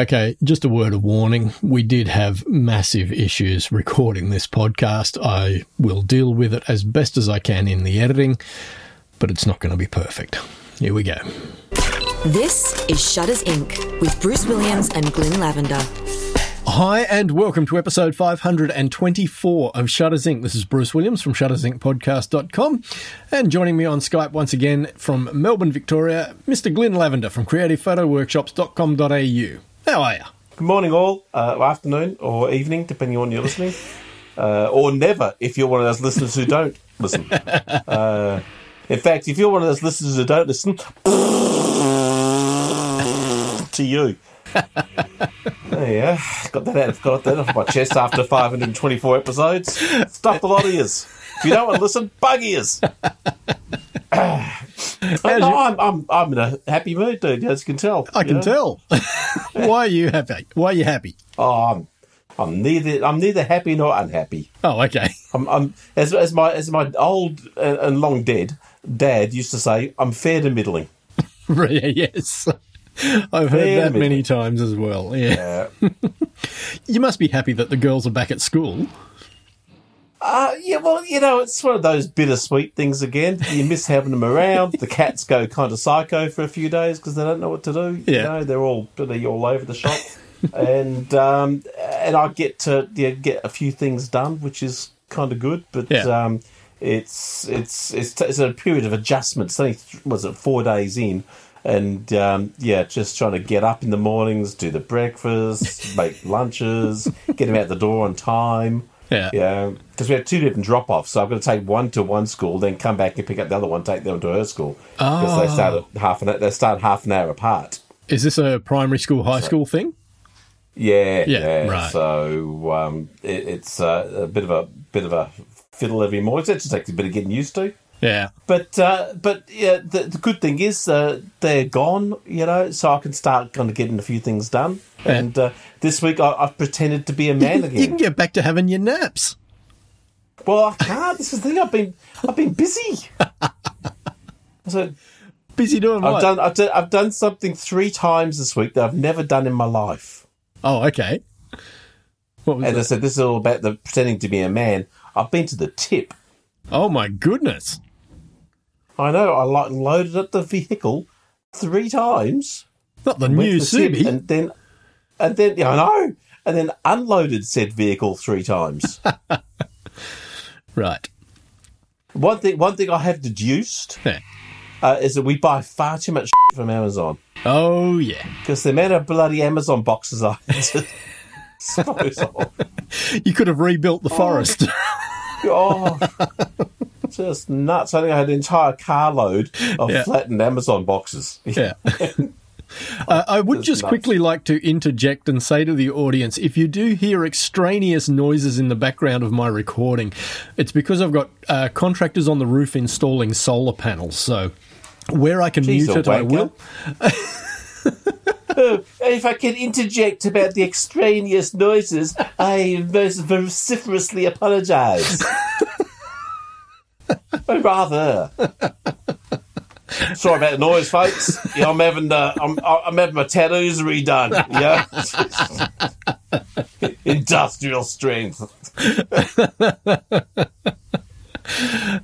Okay, just a word of warning. We did have massive issues recording this podcast. I will deal with it as best as I can in the editing, but it's not going to be perfect. Here we go. This is Shutters Inc. with Bruce Williams and Glyn Lavender. Hi, and welcome to episode 524 of Shutters Inc. This is Bruce Williams from shuttersincpodcast.com. And joining me on Skype once again from Melbourne, Victoria, Mr. Glyn Lavender from creativephotoworkshops.com.au. How are you? Good morning, all. Uh, afternoon or evening, depending on your listening. Uh, or never, if you're one of those listeners who don't listen. Uh, in fact, if you're one of those listeners who don't listen, to you. there you. Got that out, got that off my chest after 524 episodes. Stuffed a lot of ears. If you don't want to listen, bug ears. No, I'm, I'm, I'm in a happy mood, dude, as you can tell. I can know? tell. Why are you happy? Why are you happy? Oh, I'm, I'm neither I'm neither happy nor unhappy. Oh, okay. I'm, I'm as, as my as my old and, and long dead dad used to say, I'm fair to middling. yes. I've heard Fair that many times as well. Yeah. Yeah. You must be happy that the girls are back at school. Uh, yeah, well, you know, it's one of those bittersweet things again. You miss having them around. The cats go kind of psycho for a few days because they don't know what to do. You Yeah. know, they're all bloody all over the shop. and um, and I get to yeah, get a few things done, which is kind of good. But Yeah. um, it's it's it's it's a period of adjustment. It's only was it four days in, and um, yeah, just trying to get up in the mornings, do the breakfast, make lunches, get them out the door on time. Yeah. Yeah, because we have two different drop offs. So I've got to take one to one school, then come back and pick up the other one, take them to her school. Because they start half an hour, they start half an hour apart. Is this a primary school, high school thing? Yeah, Yeah, yeah. right. So um, it, it's uh, a bit of a bit of a fiddle every morning. It just takes a bit of getting used to. Yeah. But uh, but yeah, the, the good thing is uh, they're gone, you know, so I can start kind of getting a few things done. Yeah. And uh, this week I, I've pretended to be a man again. You can get back to having your naps. Well, I can't. This is the thing. I've been I've been busy. so Busy doing what? I've done I've done I've done something three times this week that I've never done in my life. oh, okay. What And I said this is all about the pretending to be a man. I've been to the tip. Oh, my goodness. I know. I like loaded up the vehicle three times. Not the new the Subi. and then and then yeah, I know. And then unloaded said vehicle three times. Right. one thing one thing I have deduced uh, is that we buy far too much from Amazon. Oh, yeah. Because the amount of bloody Amazon boxes I had dispose of. You could have rebuilt the forest. Oh, just nuts. I think I had an entire carload of Yeah. flattened Amazon boxes. yeah. Uh, I would just quickly like to interject and say to the audience if you do hear extraneous noises in the background of my recording, it's because I've got uh, contractors on the roof installing solar panels. So where I can Jeez, mute it, I will. If I can interject about the extraneous noises, I most vociferously apologise. oh, rather. Sorry about the noise, folks. Yeah, I'm having uh, I'm I'm having my tattoos redone. Yeah, industrial strength.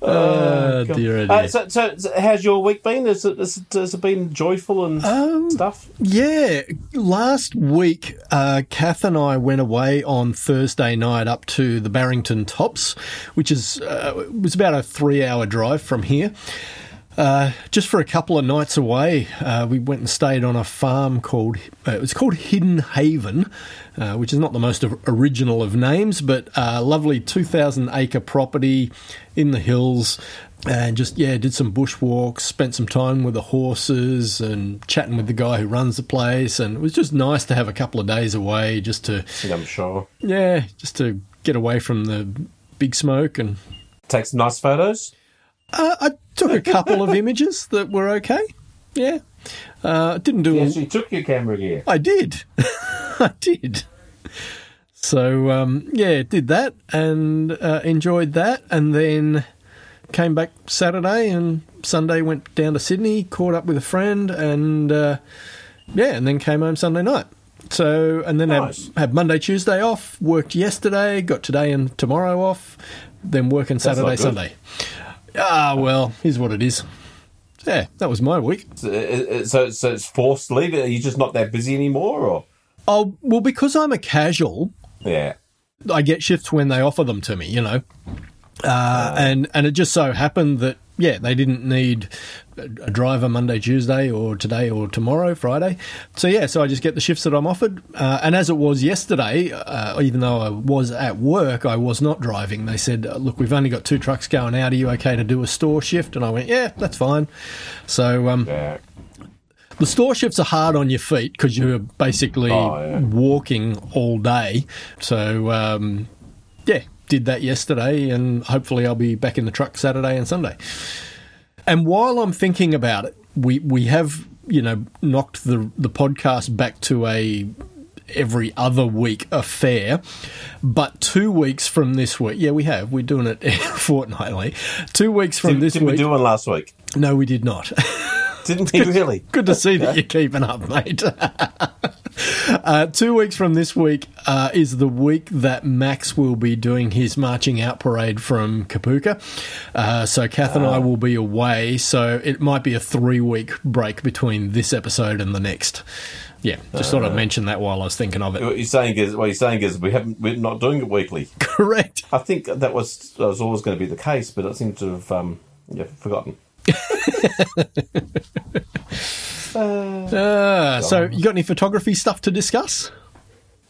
Oh, dear, oh, Uh, so, so, so, how's your week been? Has it, has it, has it been joyful and Um, stuff? Yeah, last week, uh, Kath and I went away on Thursday night up to the Barrington Tops, which is uh, was about a three-hour drive from here. Uh, just for a couple of nights away, uh, we went and stayed on a farm called uh, it was called Hidden Haven, uh, which is not the most original of names, but uh, lovely two thousand acre property in the hills, and just yeah, did some bushwalks, spent some time with the horses, and chatting with the guy who runs the place, and it was just nice to have a couple of days away, just to I'm sure. yeah, just to get away from the big smoke and Take some nice photos. uh, I took a couple of images that were okay. Yeah, uh, didn't do. Yes, you took your camera gear. I did. I did. So um, yeah, did that and uh, enjoyed that, and then came back Saturday and Sunday went down to Sydney, caught up with a friend, and uh, yeah, and then came home Sunday night. So, and then Nice. had, had Monday, Tuesday off, worked yesterday, got today and tomorrow off, then working Saturday, Sunday. good. Ah, well, here's what it is. Yeah, that was my week. So, uh, so, so it's forced leave. Are you just not that busy anymore, or Oh, well, because I'm a casual, yeah? I get shifts when they offer them to me, you know. Uh, and and it just so happened that yeah, they didn't need a driver Monday, Tuesday, or today, or tomorrow, Friday. So yeah, so I just get the shifts that I'm offered. Uh, and as it was yesterday, uh, even though I was at work, I was not driving. They said, uh, "Look, we've only got two trucks going out. Are you okay to do a store shift?" And I went, "Yeah, that's fine." So um, Yeah. the store shifts are hard on your feet because you're basically Oh, yeah. walking all day. So, um, yeah, did that yesterday, and hopefully I'll be back in the truck Saturday and Sunday. And while I'm thinking about it, we we have you know knocked the the podcast back to a every other week affair but two weeks from this week yeah we have we're doing it fortnightly two weeks from Did, this did week we do one last week? no we did not Didn't we really? Good to see that you're keeping up, mate. uh, two weeks from this week uh, is the week that Max will be doing his marching out parade from Kapooka. Uh, so Kath and I will be away. So it might be a three week break between this episode and the next. Yeah, just thought I'd mention that while I was thinking of it. What you're saying is, what you're saying is, we haven't, we're not doing it weekly. Correct. I think that was that was always going to be the case, but I seem to have um, yeah, forgotten. Uh, so you got any photography stuff to discuss?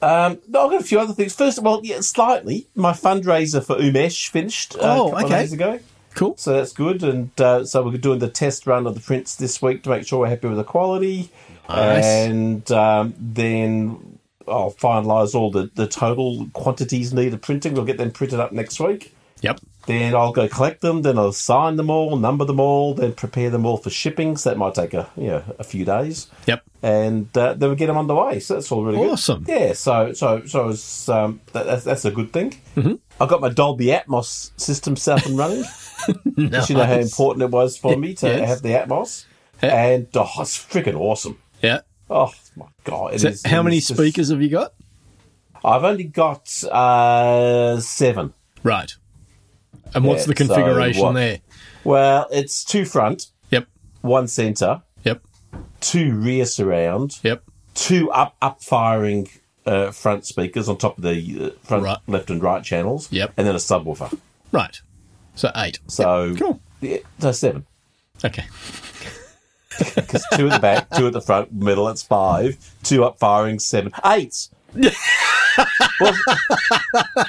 Um, no, I've got a few other things. First of all, yeah, slightly, my fundraiser for Umesh finished uh, Oh, a couple okay. of days ago. Cool. So that's good. And uh, so we're doing the test run of the prints this week to make sure we're happy with the quality. Nice. And um, then I'll finalise all the, the total quantities needed printing. We'll get them printed up next week. Yep. Then I'll go collect them. Then I'll sign them all, number them all, then prepare them all for shipping. So that might take a you know, a few days. Yep. And uh, then we get them underway. So that's all really good. Awesome. Yeah. So so so it's, um, that, that's, that's a good thing. Mm-hmm. I've got my Dolby Atmos system set up and running. Nice. You know how important it was for me to Yes. have the Atmos, and oh, it's freaking awesome. Yeah. Oh my god! it So is- how many is just- speakers have you got? I've only got uh, seven. Right. And what's Yeah, the so configuration what- there? Well, it's two front, Yep. one center, Yep. two rear surround, Yep. two up up firing uh, front speakers on top of the uh, front Right. left and right channels. Yep. and then a subwoofer. Right. So eight. So Yep. Cool. Yeah, so seven. Okay. Because two at the back, two at the front, middle. It's five. Two up firing, seven, eight. well,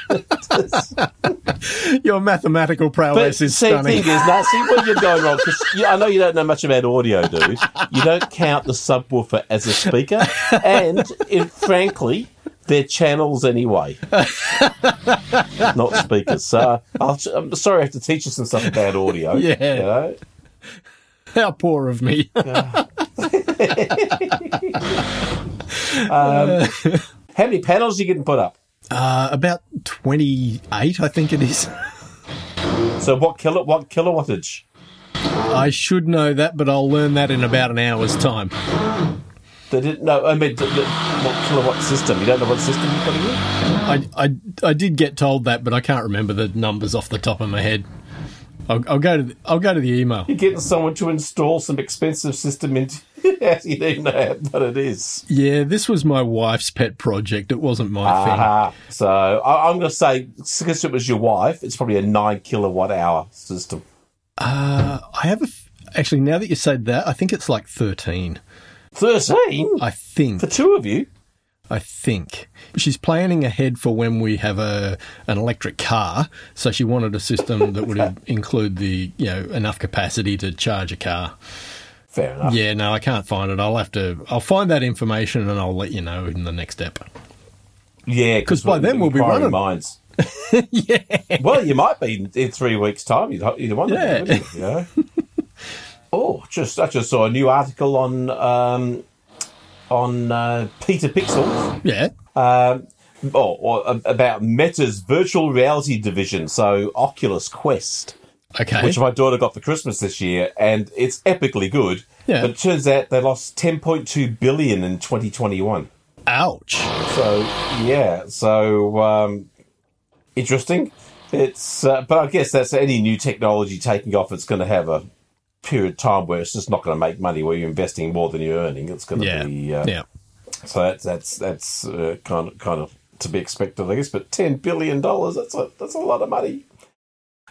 Your mathematical but prowess is see, stunning. thing is, now see where you're going wrong. Because I know you don't know much about audio, dude. You don't count the subwoofer as a speaker, and it, frankly, they're channels anyway, not speakers. So I'll, I'm sorry, I have to teach you some stuff about audio. Yeah. you know? How poor of me. Um, how many panels are you getting put up? Uh, about 28, I think it is. So what kilo, what kilowattage? I should know that, but I'll learn that in about an hour's time. They didn't know. I mean, the, the, what kilowatt system? You don't know what system you're putting in? I, I, I did get told that, but I can't remember the numbers off the top of my head. I'll, I'll go to the, I'll go to the email. You're getting someone to install some expensive system into. you don't know what it is. Yeah, this was my wife's pet project. It wasn't my thing. Ah, so I, I'm going to say, because it was your wife, it's probably a nine kilowatt hour system. Uh, I have a f- actually now that you said that, I think it's like 13. Thirteen I think. for two of you. I think she's planning ahead for when we have a an electric car. So she wanted a system that would include the you know enough capacity to charge a car. Fair enough. Yeah, no, I can't find it. I'll have to. I'll find that information and I'll let you know in the next step. Yeah, because by then we'll be running. mines. yeah. Well, you might be in, three weeks' time. You'd, you'd wonder, Yeah. you? you know? oh, just I just saw a new article on um, on uh, PetaPixel. Yeah. Um, oh, or, uh, about Meta's virtual reality division, so Oculus Quest, Okay. which my daughter got for Christmas this year, and it's epically good. Yeah. But it turns out they lost 10.2 billion in 2021. Ouch. So yeah, so um, interesting. It's uh, but I guess that's any new technology taking off. It's going to have a period of time where it's just not going to make money. Where you're investing more than you're earning. It's going to Yeah. be uh, Yeah. So that's that's that's uh, kind of kind of to be expected, I guess. But ten billion dollars that's a that's a lot of money.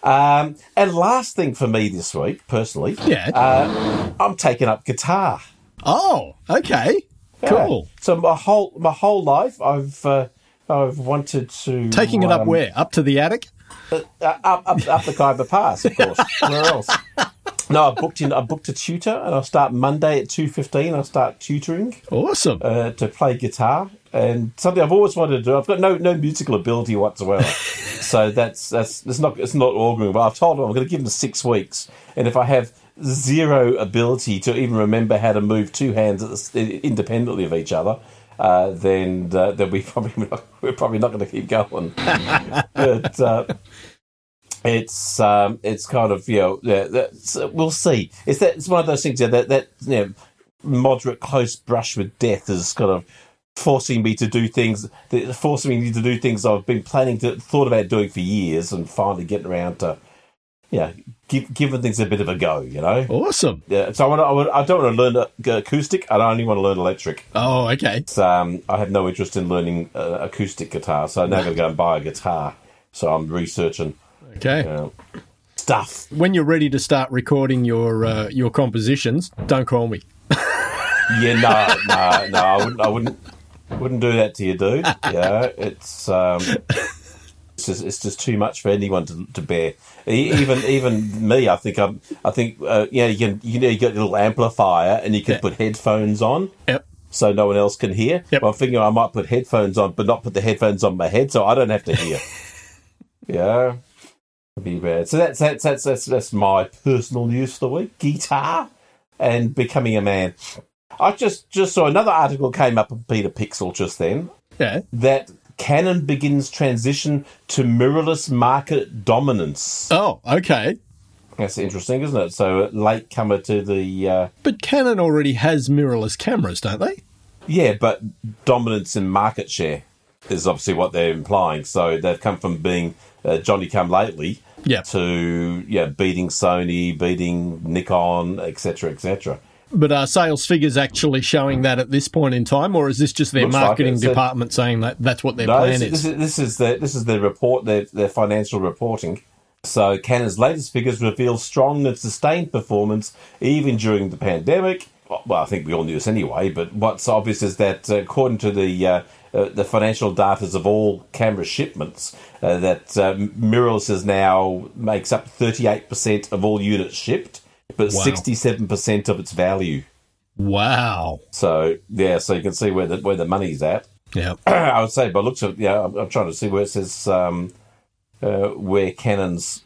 Um, and last thing for me this week, personally, Yeah. uh, I'm taking up guitar. Oh, okay. Cool. Yeah. So my whole my whole life, I've uh, I've wanted to Taking it up um, where? Up to the attic? uh, up, up up the Khyber Pass, of course. Where else? No, I booked in. I booked a tutor, and I'll start Monday at two fifteen. I'll start tutoring Awesome. uh, to play guitar, and something I've always wanted to do. I've got no no musical ability whatsoever, so that's that's it's not it's not auguring. But I've told him I'm going to give him six weeks, and if I have zero ability to even remember how to move two hands at the, s- independently of each other. Uh, then uh, then we probably not, we're probably not going to keep going. but uh, it's um, it's kind of you know yeah, we'll see. It's that it's one of those things yeah, that that you know moderate close brush with death is kind of forcing me to do things that forcing me to do things I've been planning to thought about doing for years and finally getting around to yeah give, giving things a bit of a go you know Awesome. yeah so I, want to, I, want, I don't want to learn uh, acoustic I only want to learn electric Oh, okay. it's, um, I have no interest in learning uh, acoustic guitar so I'm now going to go and buy a guitar so I'm researching Okay. uh, stuff When you're ready to start recording your uh, your compositions, don't call me. Yeah, no, no, no. I wouldn't. I wouldn't. Wouldn't do that to you, dude. Yeah, it's um, it's just it's just too much for anyone to, to bear. Even even me, I think I'm. I think uh, yeah, you can you know you get a little amplifier and you can Yeah. put headphones on Yep. so no one else can hear. Yep. Well, I'm thinking I might put headphones on, but not put the headphones on my head so I don't have to hear. yeah, It'd be bad. So that's that's that's that's that's my personal news for the week: guitar and becoming a man. I just just saw another article came up on PetaPixel just then Yeah. that Canon begins transition to mirrorless market dominance. Oh, okay. That's interesting, isn't it? So late comer to the uh, But Canon already has mirrorless cameras, don't they? yeah, but dominance in market share is obviously what they're implying. So they've come from being uh, Johnny Come Lately Yeah. to yeah beating Sony, beating Nikon, etc., etc. But are sales figures actually showing that at this point in time, or is this just their Looks like marketing. So- department saying that that's what their No, plan this, is? this is this is the this is their report, their their financial reporting. So Canon's latest figures reveal strong and sustained performance even during the pandemic. Well, I think we all knew this anyway, but what's obvious is that uh, according to the uh, uh, the financial data of all camera shipments, uh, that uh, mirrorless is now makes up thirty eight percent of all units shipped, but Wow. sixty seven percent of its value. wow. So yeah, so you can see where the where the money's at. Yeah. I would say, by looks of yeah, I'm, I'm trying to see where it says um, uh, where Canon's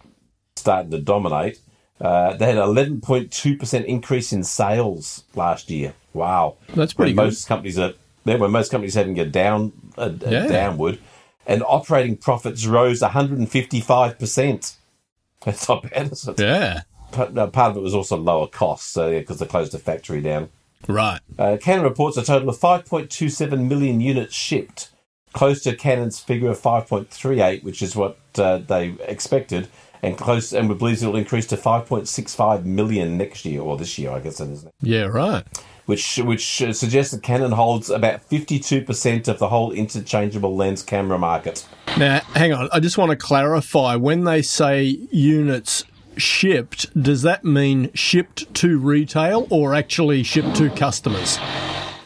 starting to dominate. Uh, they had an 11.2% increase in sales last year. Wow, That's pretty good. most companies are there. When most companies having a down a, a Yeah. downward, and operating profits rose 155%. That's not bad, is it? Yeah. Part, of it was also lower costs, so because they closed the factory down. Right. Uh, Canon reports a total of 5.27 million units shipped, close to Canon's figure of 5.38, which is what uh, they expected, and close and we believe it will increase to 5.65 million next year or this year, I guess it is. Yeah. Right. Which which suggests that Canon holds about 52% of the whole interchangeable lens camera market. Now, hang on. I just want to clarify. When they say units shipped, does that mean shipped to retail or actually shipped to customers?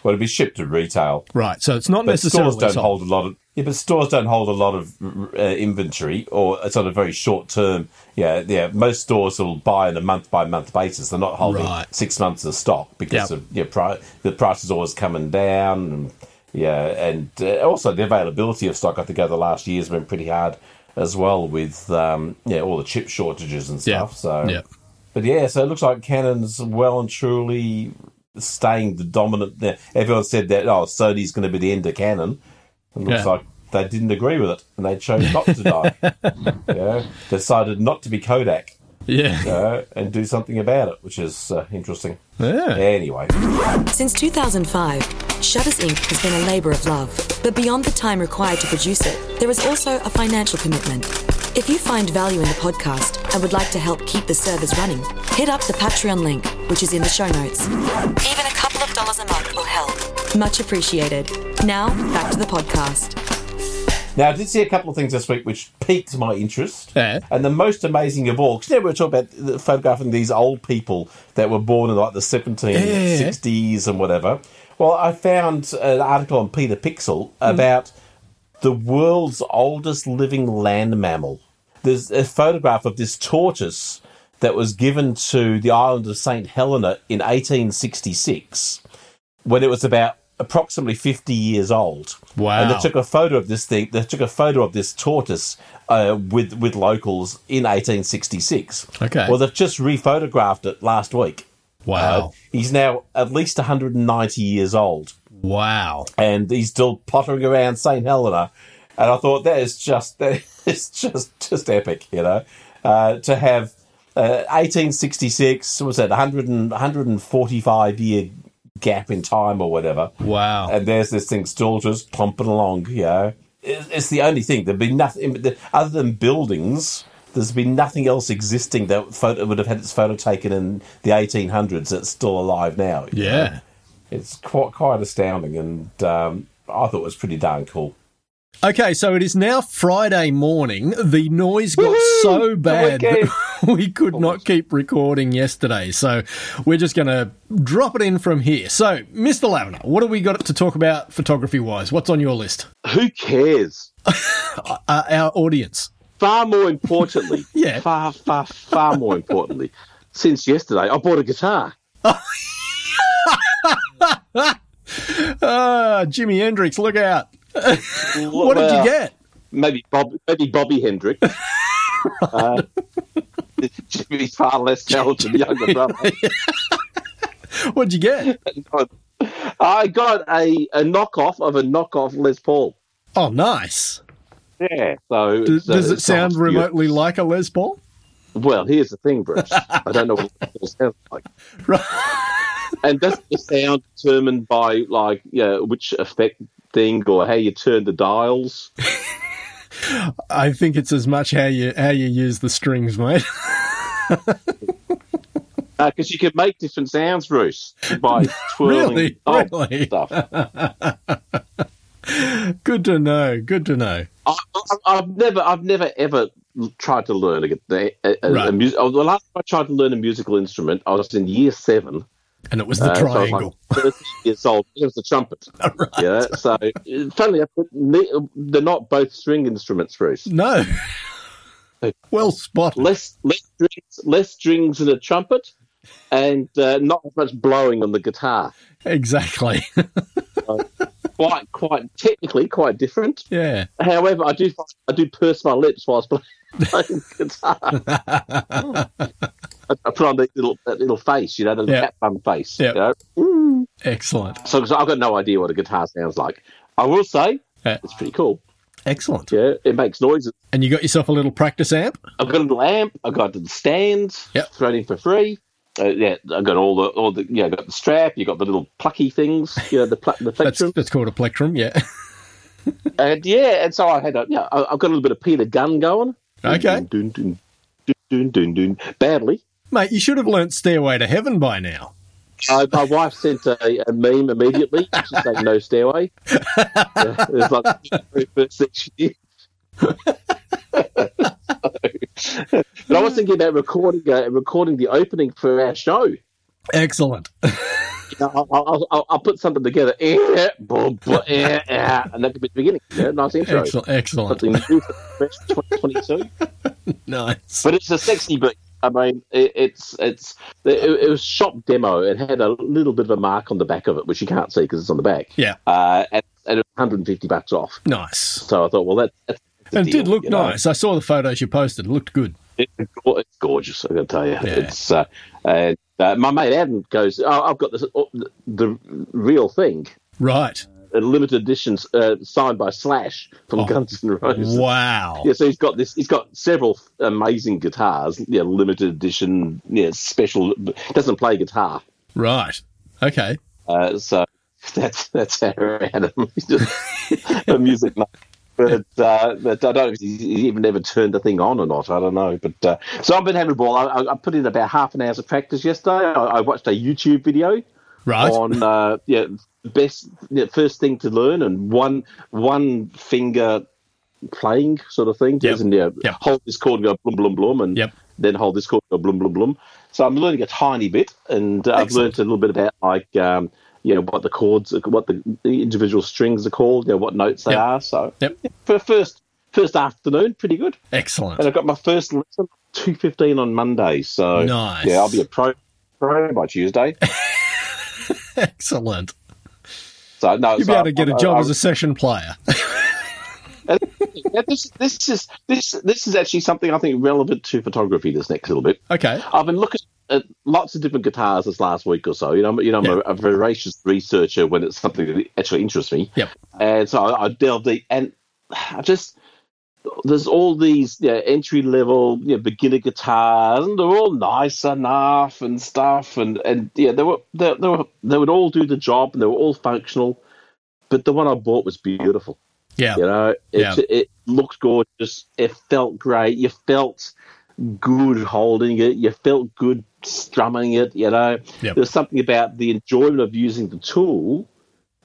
Well, it'll be shipped to retail. Right. So it's not But necessarily stores don't sold. hold a lot of yeah, but stores don't hold a lot of uh, inventory, or it's on a very short term. Yeah, yeah. Most stores will buy on a month by month basis. They're not holding Right. six months of stock because Yep. of yeah, pri- the price is always coming down. And, yeah, and uh, also the availability of stock. I think over the last year has been pretty hard as well with um, yeah all the chip shortages and Yeah. stuff. So Yeah. but yeah, so it looks like Canon's well and truly staying the dominant. Everyone said that oh, Sony's going to be the end of Canon. It looks Yeah. like they didn't agree with it, and they chose not to die. yeah, decided not to be Kodak. Yeah. uh, and do something about it, which is uh, interesting. Yeah. Anyway, Since 2005, Shutters Inc. has been a labour of love. But beyond the time required to produce it, there is also a financial commitment. If you find value in the podcast and would like to help keep the servers running, hit up the Patreon link, which is in the show notes. Even a couple of dollars a month will help. Much appreciated. Now, back to the podcast. Now, I did see a couple of things this week which piqued my interest. Yeah. And the most amazing of all, because you know, we were talking about the- photographing these old people that were born in like the 1760s and whatever. Well, I found an article on PetaPixel hmm. about the world's oldest living land mammal. There's a photograph of this tortoise that was given to the island of St. Helena in 1866 when it was about approximately 50 years old. Wow. And they took a photo of this thing. They took a photo of this tortoise uh, with with locals in 1866. Okay. Well, they've just rephotographed it last week. Wow. Uh, he's now at least 190 years old, wow. and he's still pottering around St Helena. And I thought that is just that is just just epic, you know, uh, to have uh, 1866 what was that 100 and, 145 year gap in time or whatever Wow. and there's this thing still just pumping along. You know, It- it's the only thing. There'd be nothing other than buildings. There's been nothing else existing that photo would have had its photo taken in the 1800s that's still alive now. you know. yeah. it's quite quite astounding, and um, I thought it was pretty darn cool. Okay, so it is now Friday morning. The noise got so bad that we could not keep recording yesterday. So we're just going to drop it in from here. So, Mr. Lavender, what have we got to talk about photography wise? What's on your list? Who cares? Uh, our audience. Far more importantly, Yeah. far, far, far more importantly, since yesterday, I bought a guitar. Ah, Jimi Hendrix, look out. What did you get? Maybe Bob, maybe Bobby Hendrick. uh, Jimmy's far less talented younger brother. What'd you get? I got a, a knockoff of a knockoff Les Paul. Oh, nice. Yeah. So Does, so does it sound remotely like a Les Paul? Well, here's the thing, Bruce. I don't know what it sounds like. Right. And does the sound determined by like yeah, which effect thing or how you turn the dials? I think it's as much how you how you use the strings, mate. Uh, because you can make different sounds, Bruce, by twirling Really? Really? stuff. Good to know. Good to know. I, I've never, I've never ever tried to learn a, a, a, a music. Oh, the last time I tried to learn a musical instrument, I was in year seven. And it was the Uh, so was triangle. like 13 years old. It was the trumpet. right. Yeah. So, funnily enough, they're not both string instruments, Bruce. No. well spotted. Less, less strings, less strings in a trumpet, and uh, not as much blowing on the guitar. Exactly. Quite, quite technically, quite different. yeah. However, I do, I do purse my lips whilst playing guitar. I, I put on the little, that little face, you know, the Yeah. cat bum face. Yeah. You know? Excellent. So I've got no idea what a guitar sounds like. I will say Yeah. it's pretty cool. Excellent. Yeah, it makes noises. And you got yourself a little practice amp? I've got a little amp. I've got the stand. Yep. Thrown in for free. Uh, yeah, I've got all the all the yeah. I've got the strap. You got the little plucky things. You know, the pl- the That's plectrum. that's called a plectrum, yeah. and yeah, and so I had a yeah. I- I've got a little bit of Peter Gunn going. Okay. Dun, dun, dun, dun, dun, dun. Badly. Mate, you should have learnt Stairway to Heaven by now. Uh, my wife sent a, a meme immediately. She said, "No stairway." It was like the first thing she did. but I was thinking about recording uh, recording the opening for our show. Excellent. I'll, I'll, I'll, I'll put something together, eh, boom, boom, eh, eh, and that could be the beginning. Yeah, nice intro. Excellent. Excellent. Something new for 2022. Nice. But it's a sexy beat. I mean, it, it's it's it, it was shop demo. It had a little bit of a mark on the back of it, which you can't see because it's on the back. Yeah. Uh, and, and it was 150 bucks off. Nice. So I thought, well, that, that's And it deal, did look you know. nice. I saw the photos you posted. It looked good. It, it's gorgeous. I got to tell you, Yeah. it's uh, and uh, my mate Adam goes, oh, I've got this, oh, the, the real thing. Right. A limited edition uh, signed by Slash from Oh. Guns N' Roses. Wow. Yeah, so he's got this. He's got several amazing guitars. Yeah, limited edition. Yeah, special. Doesn't play guitar. Right. Okay. Uh, so that's that's Harry Adam. He's a music nut. But, uh, but I don't know if he he even ever turned the thing on or not. I don't know. But uh, so I've been having a ball. I, I I put in about half an hour's of practice yesterday. I, I watched a YouTube video Right. on uh, yeah best first thing to learn and one one finger playing sort of thing. Yep. In, yeah, Yep. hold this chord and go blum blum blum, and Yep. then hold this chord and go blum blum blum. So I'm learning a tiny bit, and uh, I've learned a little bit about like um, you know what the chords, what the, the individual strings are called, you know what notes they are. So for first first afternoon, pretty good. Excellent. And. I got my first lesson two fifteen on Monday. So Nice. yeah, I'll be a pro pro by Tuesday. Excellent. So no, You'll so be able to get a I- job I- as a session player. This this is this this is actually something I think relevant to photography. This next little bit, okay. I've been looking at lots of different guitars this last week or so. You know, you know, I'm Yeah. a, a voracious researcher when it's something that actually interests me. Yep. And so I, I delve deep, and I just there's all these you know, entry level you know, beginner guitars, and they're all nice enough and stuff, and and yeah, they were they, they were they would all do the job, and they were all functional. But the one I bought was beautiful. Yeah. You know, it, Yeah. it looked gorgeous. It felt great. You felt good holding it. You felt good strumming it. You know, Yep. there's something about the enjoyment of using the tool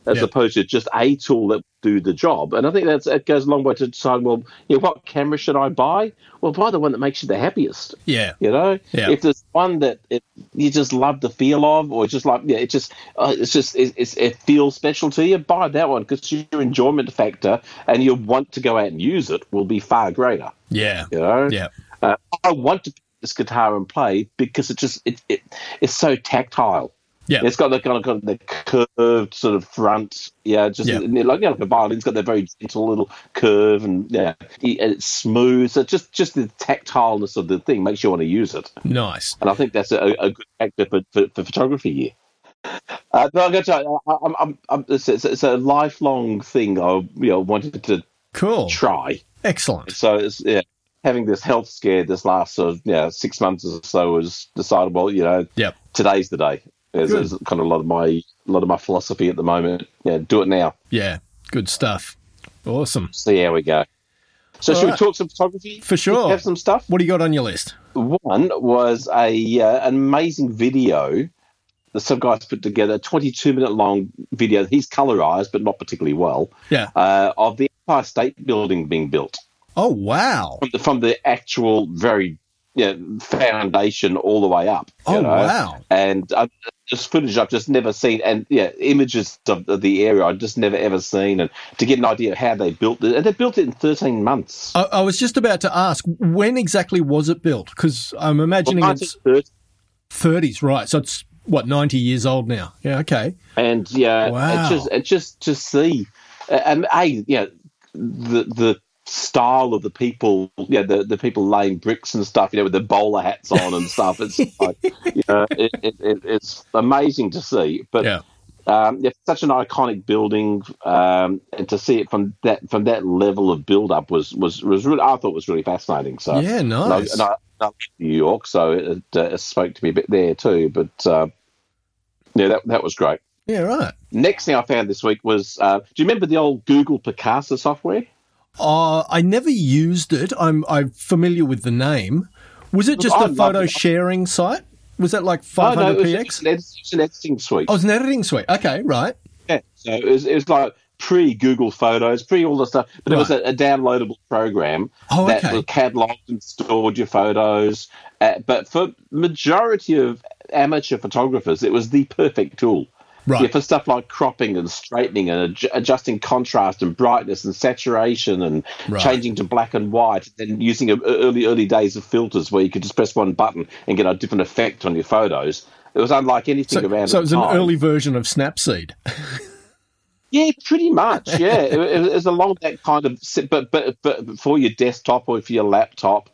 as Yep. opposed to just a tool that do the job. And I think that's it goes a long way to decide. Well, you know, what camera should I buy? Well, buy the one that makes you the happiest. Yeah. You know, Yeah. if there's one that it, you just love the feel of, or just like yeah, it just uh, it's just it, it's, it feels special to you, buy that one because your enjoyment factor and your want to go out and use it will be far greater. Yeah. You know, Yeah. uh, I want to pick this guitar and play because it just it, it it's so tactile. Yeah. It's got the kind of, kind of the curved sort of front, yeah, just Yeah. like you know, like a violin's got that very gentle little curve, and yeah, it's smooth. So just just the tactileness of the thing makes you want to use it, Nice. and I think that's a, a good factor for, for, for photography here. Uh, but I'm going to you, I, I'm, I'm, I'm, it's, it's, it's a lifelong thing I you know wanted to Cool. try. Excellent. So it's yeah, having this health scare this last sort of yeah six months or so was decided. Well, you know, Yep. today's the day. Is, is kind of a lot of my a lot of my philosophy at the moment. Yeah, do it now. Yeah. Good stuff. Awesome. See how we go. So All should right. we talk some photography? For sure. Have some stuff. What do you got on your list? One was a uh, an amazing video that some guys put together, a 22 minute long video. He's colorized, but not particularly well, Yeah. uh, of the Empire State Building being built. Oh, wow. from the, from the actual very yeah, foundation all the way up. Oh, know? wow. And uh, just footage I've just never seen, and yeah, images of, of the area I've just never ever seen, and to get an idea of how they built it, and they built it in 13 months. I, I was just about to ask, when exactly was it built? Because I'm imagining Well, it's 1930, 30s, right? So it's, what, 90 years old now? Yeah, okay. and yeah, Wow. it just it just to see, and a yeah, the the style of the people, yeah, the, the people laying bricks and stuff, you know, with the bowler hats on and stuff. It's like, you know, it, it, it, it's amazing to see. But Yeah. um, yeah, such an iconic building, um, and to see it from that from that level of build up was was was really, I thought was really fascinating. So Yeah, and I, nice. and I, I in New York, so it, uh, it spoke to me a bit there too. But uh, yeah, that that was great. Yeah, right. Next thing I found this week was, uh, do you remember the old Google Picasa software? Uh, I never used it. I'm I'm familiar with the name. Was it just a photo it. sharing site? Was that like Oh, no, it was 500px? just an, edit- an editing suite. Oh, it's an editing suite. Okay, right. Yeah, so it was, it was like pre Google Photos, pre all the stuff, but it was a, a downloadable program Oh, that okay. catalogued and stored your photos. Uh, but for majority of amateur photographers, it was the perfect tool. Right. Yeah, for stuff like cropping and straightening and adj- adjusting contrast and brightness and saturation and Right. changing to black and white, and using a, early early days of filters where you could just press one button and get a different effect on your photos. It was unlike anything So, around. so it was the an early version of Snapseed. Yeah, pretty much. Yeah, it, it, it was along that kind of, but but but for your desktop or for your laptop,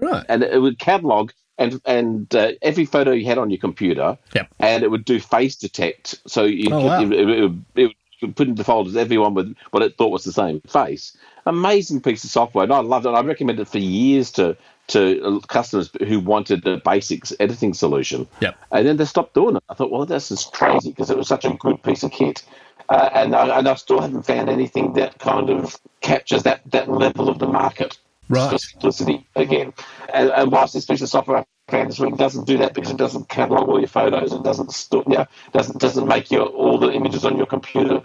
right. and it would catalog and and uh, every photo you had on your computer, Yep. and it would do face detect. So you Oh, could, wow. it, it, would- it would put into folders everyone with what it thought was the same face. Amazing piece of software, and I loved it. I recommended it for years to to customers who wanted a basic editing solution. Yep. And then they stopped doing it. I thought, well, this is crazy because it was such a good piece of kit. Uh, and, I, and I still haven't found anything that kind of captures that, that level of the market Right. for simplicity again. And, and whilst this piece of software this week doesn't do that because it doesn't catalog all your photos, it doesn't store, yeah, doesn't doesn't make your all the images on your computer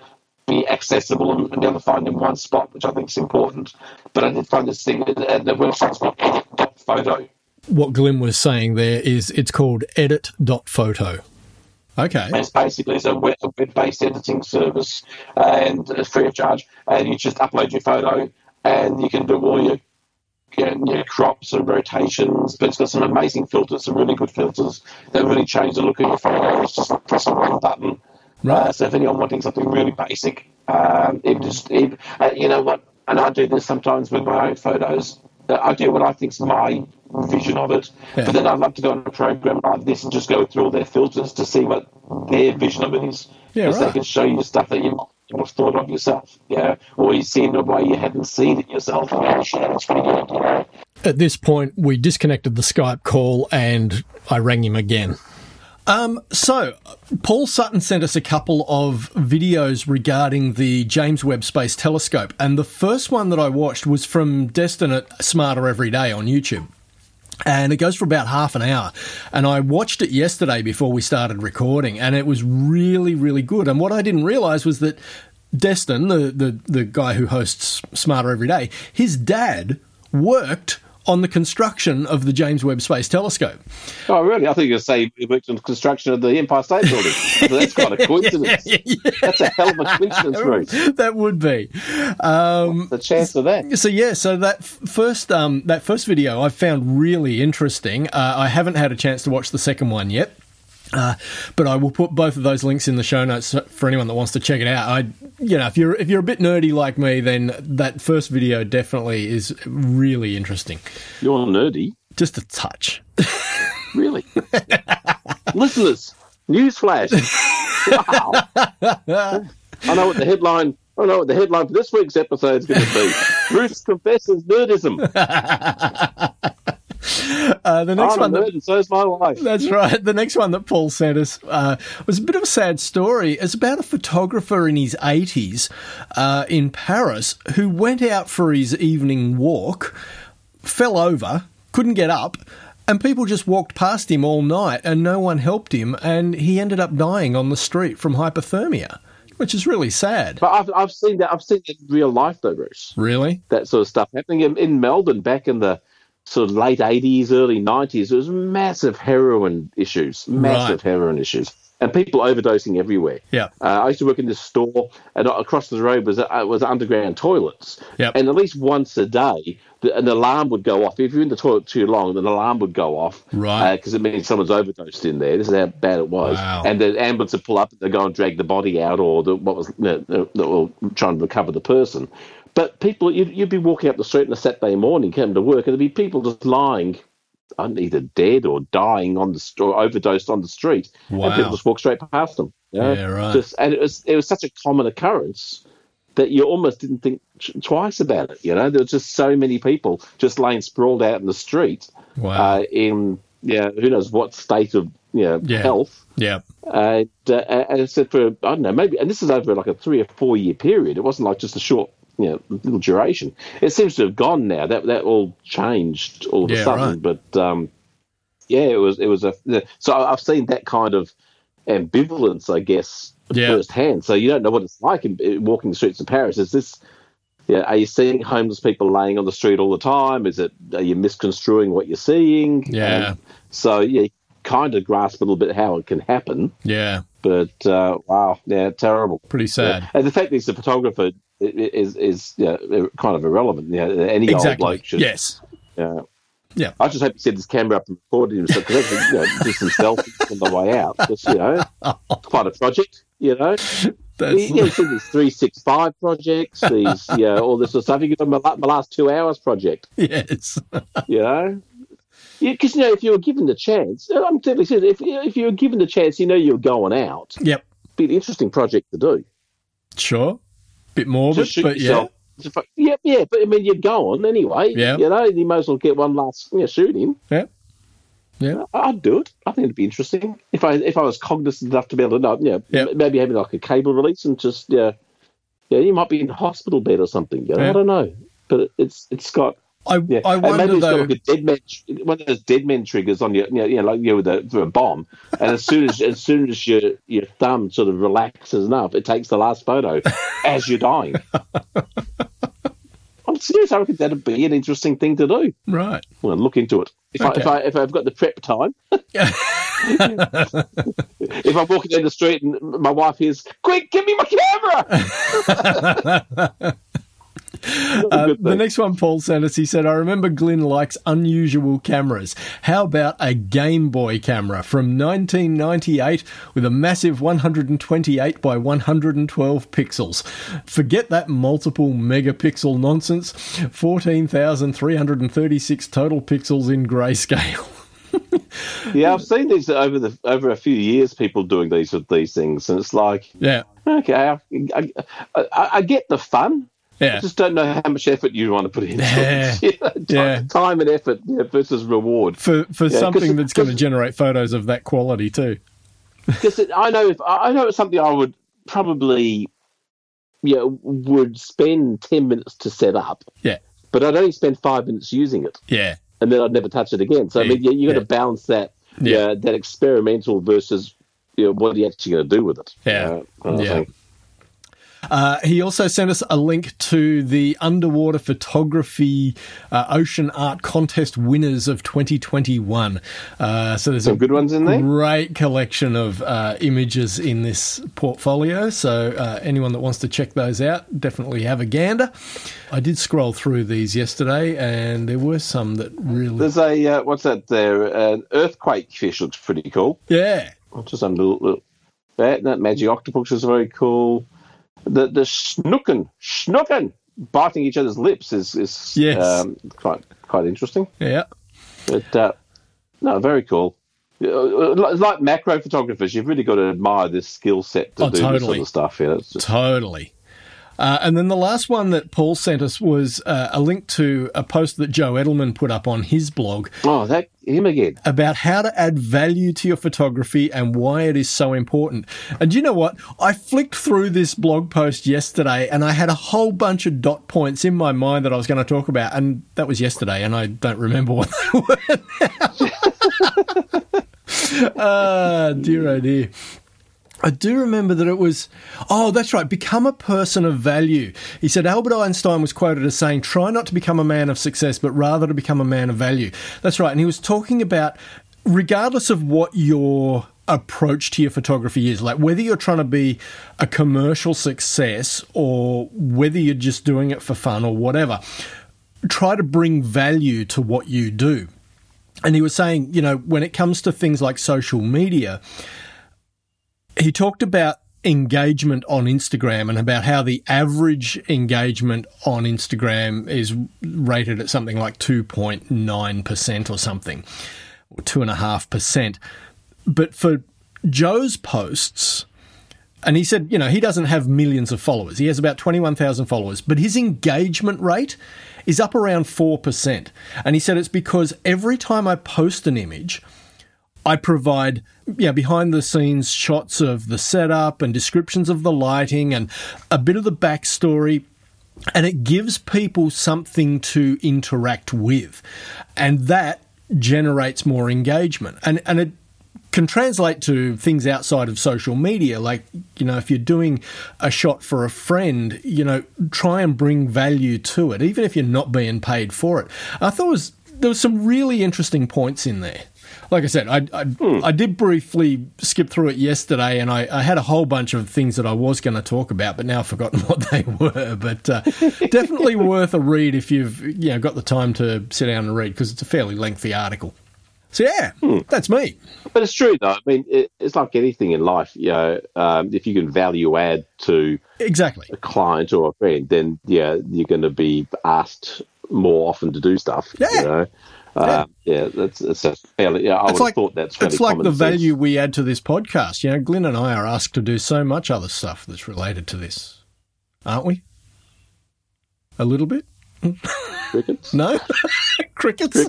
be accessible and, and be able to find in one spot, which I think is important. But I did find this thing, and uh, the website's called edit.photo. What Glyn was saying there is it's called edit.photo. Okay. It's basically it's a web- a web-based editing service, uh, and it's free of charge. And you just upload your photo, and you can do all your know, crops and rotations. But it's got some amazing filters, some really good filters that really change the look of your photo. It's just pressing one button. Right. Uh, so if anyone wanting something really basic, um, it just it, uh, you know what, and I do this sometimes with my own photos. Uh, I do what I think's my vision of it, Yeah. but then I'd love to go on a program like this and just go through all their filters to see what their vision of it is. Yeah, Because right. they can show you stuff that you might not have thought of yourself, yeah, or you see in a way you hadn't seen it yourself. It's pretty good, you know. At this point, we disconnected the Skype call and I rang him again. Um, so, Paul Sutton sent us a couple of videos regarding the James Webb Space Telescope, and the first one that I watched was from Destin at Smarter Every Day on YouTube. And it goes for about half an hour. And I watched it yesterday before we started recording, and it was really, really good. And what I didn't realize was that Destin, the, the, the guy who hosts Smarter Every Day, his dad worked on the construction of the James Webb Space Telescope. Oh, really? I think to say he worked on the construction of the Empire State Building. So that's quite a coincidence. That's a hell of a coincidence, Bruce. that would be. Um, The chance of that. so yeah, so that first um, that first video I found really interesting. Uh, I haven't had a chance to watch the second one yet. Uh, but I will put both of those links in the show notes for anyone that wants to check it out. I, you know, if you're if you're a bit nerdy like me, then that first video definitely is really interesting. You're nerdy. Just a touch. Really? Listeners, newsflash. Wow. I know what the headline. I know what the headline for this week's episode is going to be. Bruce confesses nerdism. Uh, the next I'm one that and so's my wife. That's right. The next one that Paul sent us uh, was a bit of a sad story. It's about a photographer in his 80s uh, in Paris who went out for his evening walk, fell over, couldn't get up, and people just walked past him all night and no one helped him, and he ended up dying on the street from hypothermia, which is really sad. But I've, I've seen that. I've seen that in real life, though, Bruce. Really? That sort of stuff happening in, in Melbourne back in the sort of late eighties, early nineties. There was massive heroin issues, massive heroin issues, and people overdosing everywhere. Yeah. Uh, I used to work in this store, and across the road was uh, was underground toilets. Yep. And at least once a day, the, an alarm would go off. If you're in the toilet too long, an alarm would go off. Right. Because it means someone's overdosed in there. This is how bad it was. Wow. And the ambulance would pull up, and they go and drag the body out, or the, what was you know, they were trying to recover the person. But people, you'd, you'd be walking up the street on a Saturday morning, coming to work, and there'd be people just lying, either dead or dying on the or overdosed on the street, Wow. and people just walk straight past them. you know? Yeah, right. Just, and it was it was such a common occurrence that you almost didn't think twice about it. You know, there were just so many people just laying sprawled out in the street, Wow. uh, in yeah, who knows what state of you know, Yeah. health. Yeah. And, uh, and it said for I don't know maybe and this is over like a three or four year period. It wasn't like just a short you know little duration. It seems to have gone now. That that all changed all of Yeah, a sudden. But um, yeah, it was it was a so I've seen that kind of ambivalence, I guess, Yeah. firsthand. So you don't know what it's like in, in walking the streets of Paris. Is this yeah, are you seeing homeless people laying on the street all the time? Is it are you misconstruing what you're seeing? Yeah. Um, so yeah, you kind of grasp a little bit how it can happen. Yeah. But uh, wow, yeah, terrible. Pretty sad. Yeah. And the fact that he's a photographer is is yeah, kind of irrelevant. Yeah, any old bloke should. Yes. Yeah. Yeah. I just hope he set his camera up and recorded himself because you know, do some selfies on the way out. Just you know, quite a project. You know, That's, yeah, he these three six five projects, these yeah, all this sort of stuff. Could do my, my last two hours project. yes. You know. Because you know, if you were given the chance, I'm telling you, if if you were given the chance, you know you're going out. yep. Be an interesting project to do. Sure. Bit morbid, but yeah. yourself. Fu- Yeah, yeah, but I mean, you're going anyway. Yeah. You know, you might as well get one last you know, shoot in. Yeah. Yeah. I'd do it. I think it'd be interesting if I if I was cognizant enough to be able to know. Yeah, Yeah. maybe having like a cable release and just yeah, yeah. You might be in hospital bed or something. You know? Yeah. I don't know, but it's it's got I, yeah. I and maybe wonder it's got though. like a dead man, one of those dead man triggers on your, you know, you know like you know, with a, for a bomb. And as soon as as soon as your your thumb sort of relaxes enough, it takes the last photo as you're dying. I'm serious. I reckon that'd be an interesting thing to do. Right. Well, look into it. If, Okay. I, if I if I've got the prep time, if I'm walking down the street and my wife hears, "Quick, give me my camera!" Uh, the next one, Paul sent us, he said, I remember Glyn likes unusual cameras. How about a Game Boy camera from 1998 with a massive 128 by 112 pixels? Forget that multiple megapixel nonsense. 14,336 total pixels in grayscale. yeah, I've seen these over the over a few years. People doing these with these things, and it's like, Yeah. okay, I, I, I, I get the fun. Yeah. I just don't know how much effort you want to put into Yeah. it. You know, Yeah. time and effort yeah, versus reward. For, for Yeah, something that's going to generate photos of that quality too. Because I know if I know it's something I would probably, yeah, would spend ten minutes to set up. Yeah. but I'd only spend five minutes using it, Yeah. and then I'd never touch it again. So I mean, you, you got Yeah. to balance that, Yeah. yeah, that experimental versus, you know, what are you actually going to do with it? Yeah. Uh, Yeah. thing. Uh, he also sent us a link to the underwater photography uh, ocean art contest winners of 2021. Uh, so there's Some a good ones in there. great collection of uh, images in this portfolio. So uh, anyone that wants to check those out, definitely have a gander. I did scroll through these yesterday, and there were some that really, There's a uh, what's that there? An earthquake fish looks pretty cool. yeah, Just some little, little that that magic octopus is very cool. The the snooken snooken biting each other's lips is is Yes. um, quite quite interesting. yeah, But uh, no, very cool. Uh, Like like macro photographers, you've really got to admire this skill set to Oh, do this sort of stuff. Yeah, Totally. Uh, and then the last one that Paul sent us was uh, a link to a post that Joe Edelman put up on his blog oh, that him again. about how to add value to your photography and why it is so important. And you know what? I flicked through this blog post yesterday and I had a whole bunch of dot points in my mind that I was going to talk about. And that was yesterday, and I don't remember what they were now. Ah, dear, oh dear. I do remember that it was, oh, that's right, become a person of value. He said Albert Einstein was quoted as saying, try not to become a man of success, but rather to become a man of value. That's right. And he was talking about, regardless of what your approach to your photography is, like whether you're trying to be a commercial success or whether you're just doing it for fun or whatever, try to bring value to what you do. And he was saying, you know, when it comes to things like social media, he talked about engagement on Instagram and about how the average engagement on Instagram is rated at something like 2.9% or something, or 2.5%. But for Joe's posts, and he said, you know, he doesn't have millions of followers. He has about 21,000 followers, but his engagement rate is up around 4%. And he said it's because every time I post an image, I provide yeah, behind the scenes shots of the setup and descriptions of the lighting and a bit of the backstory. And it gives people something to interact with. And that generates more engagement. And, and it can translate to things outside of social media. Like, you know, if you're doing a shot for a friend, you know, try and bring value to it, even if you're not being paid for it. I thought it was, there was some really interesting points in there. Like I said, I, I, I did briefly skip through it yesterday, and I, I had a whole bunch of things that I was going to talk about, but now I've forgotten what they were. But uh, definitely worth a read if you've you know got the time to sit down and read because it's a fairly lengthy article. So yeah, that's me. But it's true, though. I mean, it, it's like anything in life. You know, um, if you can value add to Exactly. a client or a friend, then yeah, you're going to be asked more often to do stuff. Yeah. You know? Uh, yeah, that's, that's a fairly. Yeah, I would It's have thought that's fairly it's like the sense. value we add to this podcast. You know, Glyn and I are asked to do so much other stuff that's related to this. aren't we? A little bit? Crickets. No? Crickets?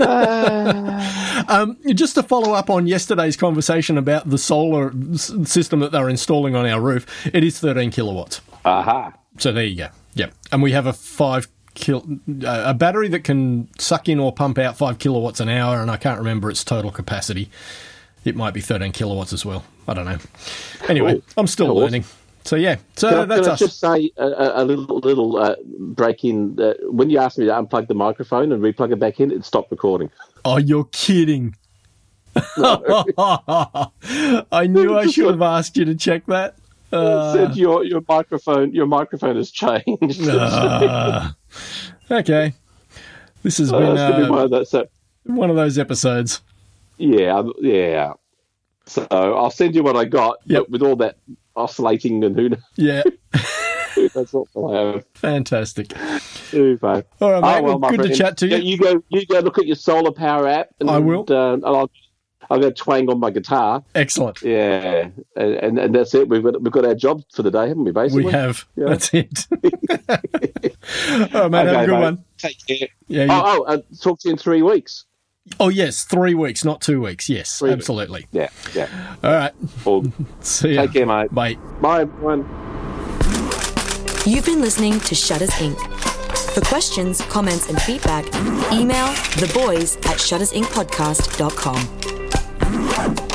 um, just to follow up on yesterday's conversation about the solar s- system that they're installing on our roof, it is 13 kilowatts. Aha. So there you go. Yep. And we have a five kil- uh, a battery that can suck in or pump out five kilowatts an hour, and I can't remember its total capacity. It might be 13 kilowatts as well. I don't know. Anyway. I'm still learning. So yeah, so Can I, that's can I us. just say a, a little little uh, break in? Uh, when you asked me to unplug the microphone and replug it back in, it stopped recording. Oh, you're kidding. I knew I should have asked you to check that. it said your your microphone your microphone has changed. Uh, okay. This has Uh, been be one uh, of those. So, one of those episodes. yeah, yeah. So I'll send you what I got. Yep. But with all that oscillating and who knows, Yeah, that's what I have. fantastic. All right, mate. Oh, well, my good to chat to you. Yeah, you go. You go look at your solar power app. And, I will. Uh, and I'll, I'll go twang on my guitar. Excellent. Yeah, and, and and that's it. We've got we've got our job for the day, haven't we? Basically, We have. Yeah. That's it. All right, mate. have a good mate. one. Take care. Yeah. You, Oh, oh uh, talk to you in three weeks. oh, yes. Three weeks, not two weeks. Yes, Three weeks. absolutely. Yeah, yeah. All right. Well, See ya. take care, mate. Bye. Bye, everyone. You've been listening to Shutters Inc. For questions, comments, and feedback, email the boys at shuttersincpodcast.com. Run!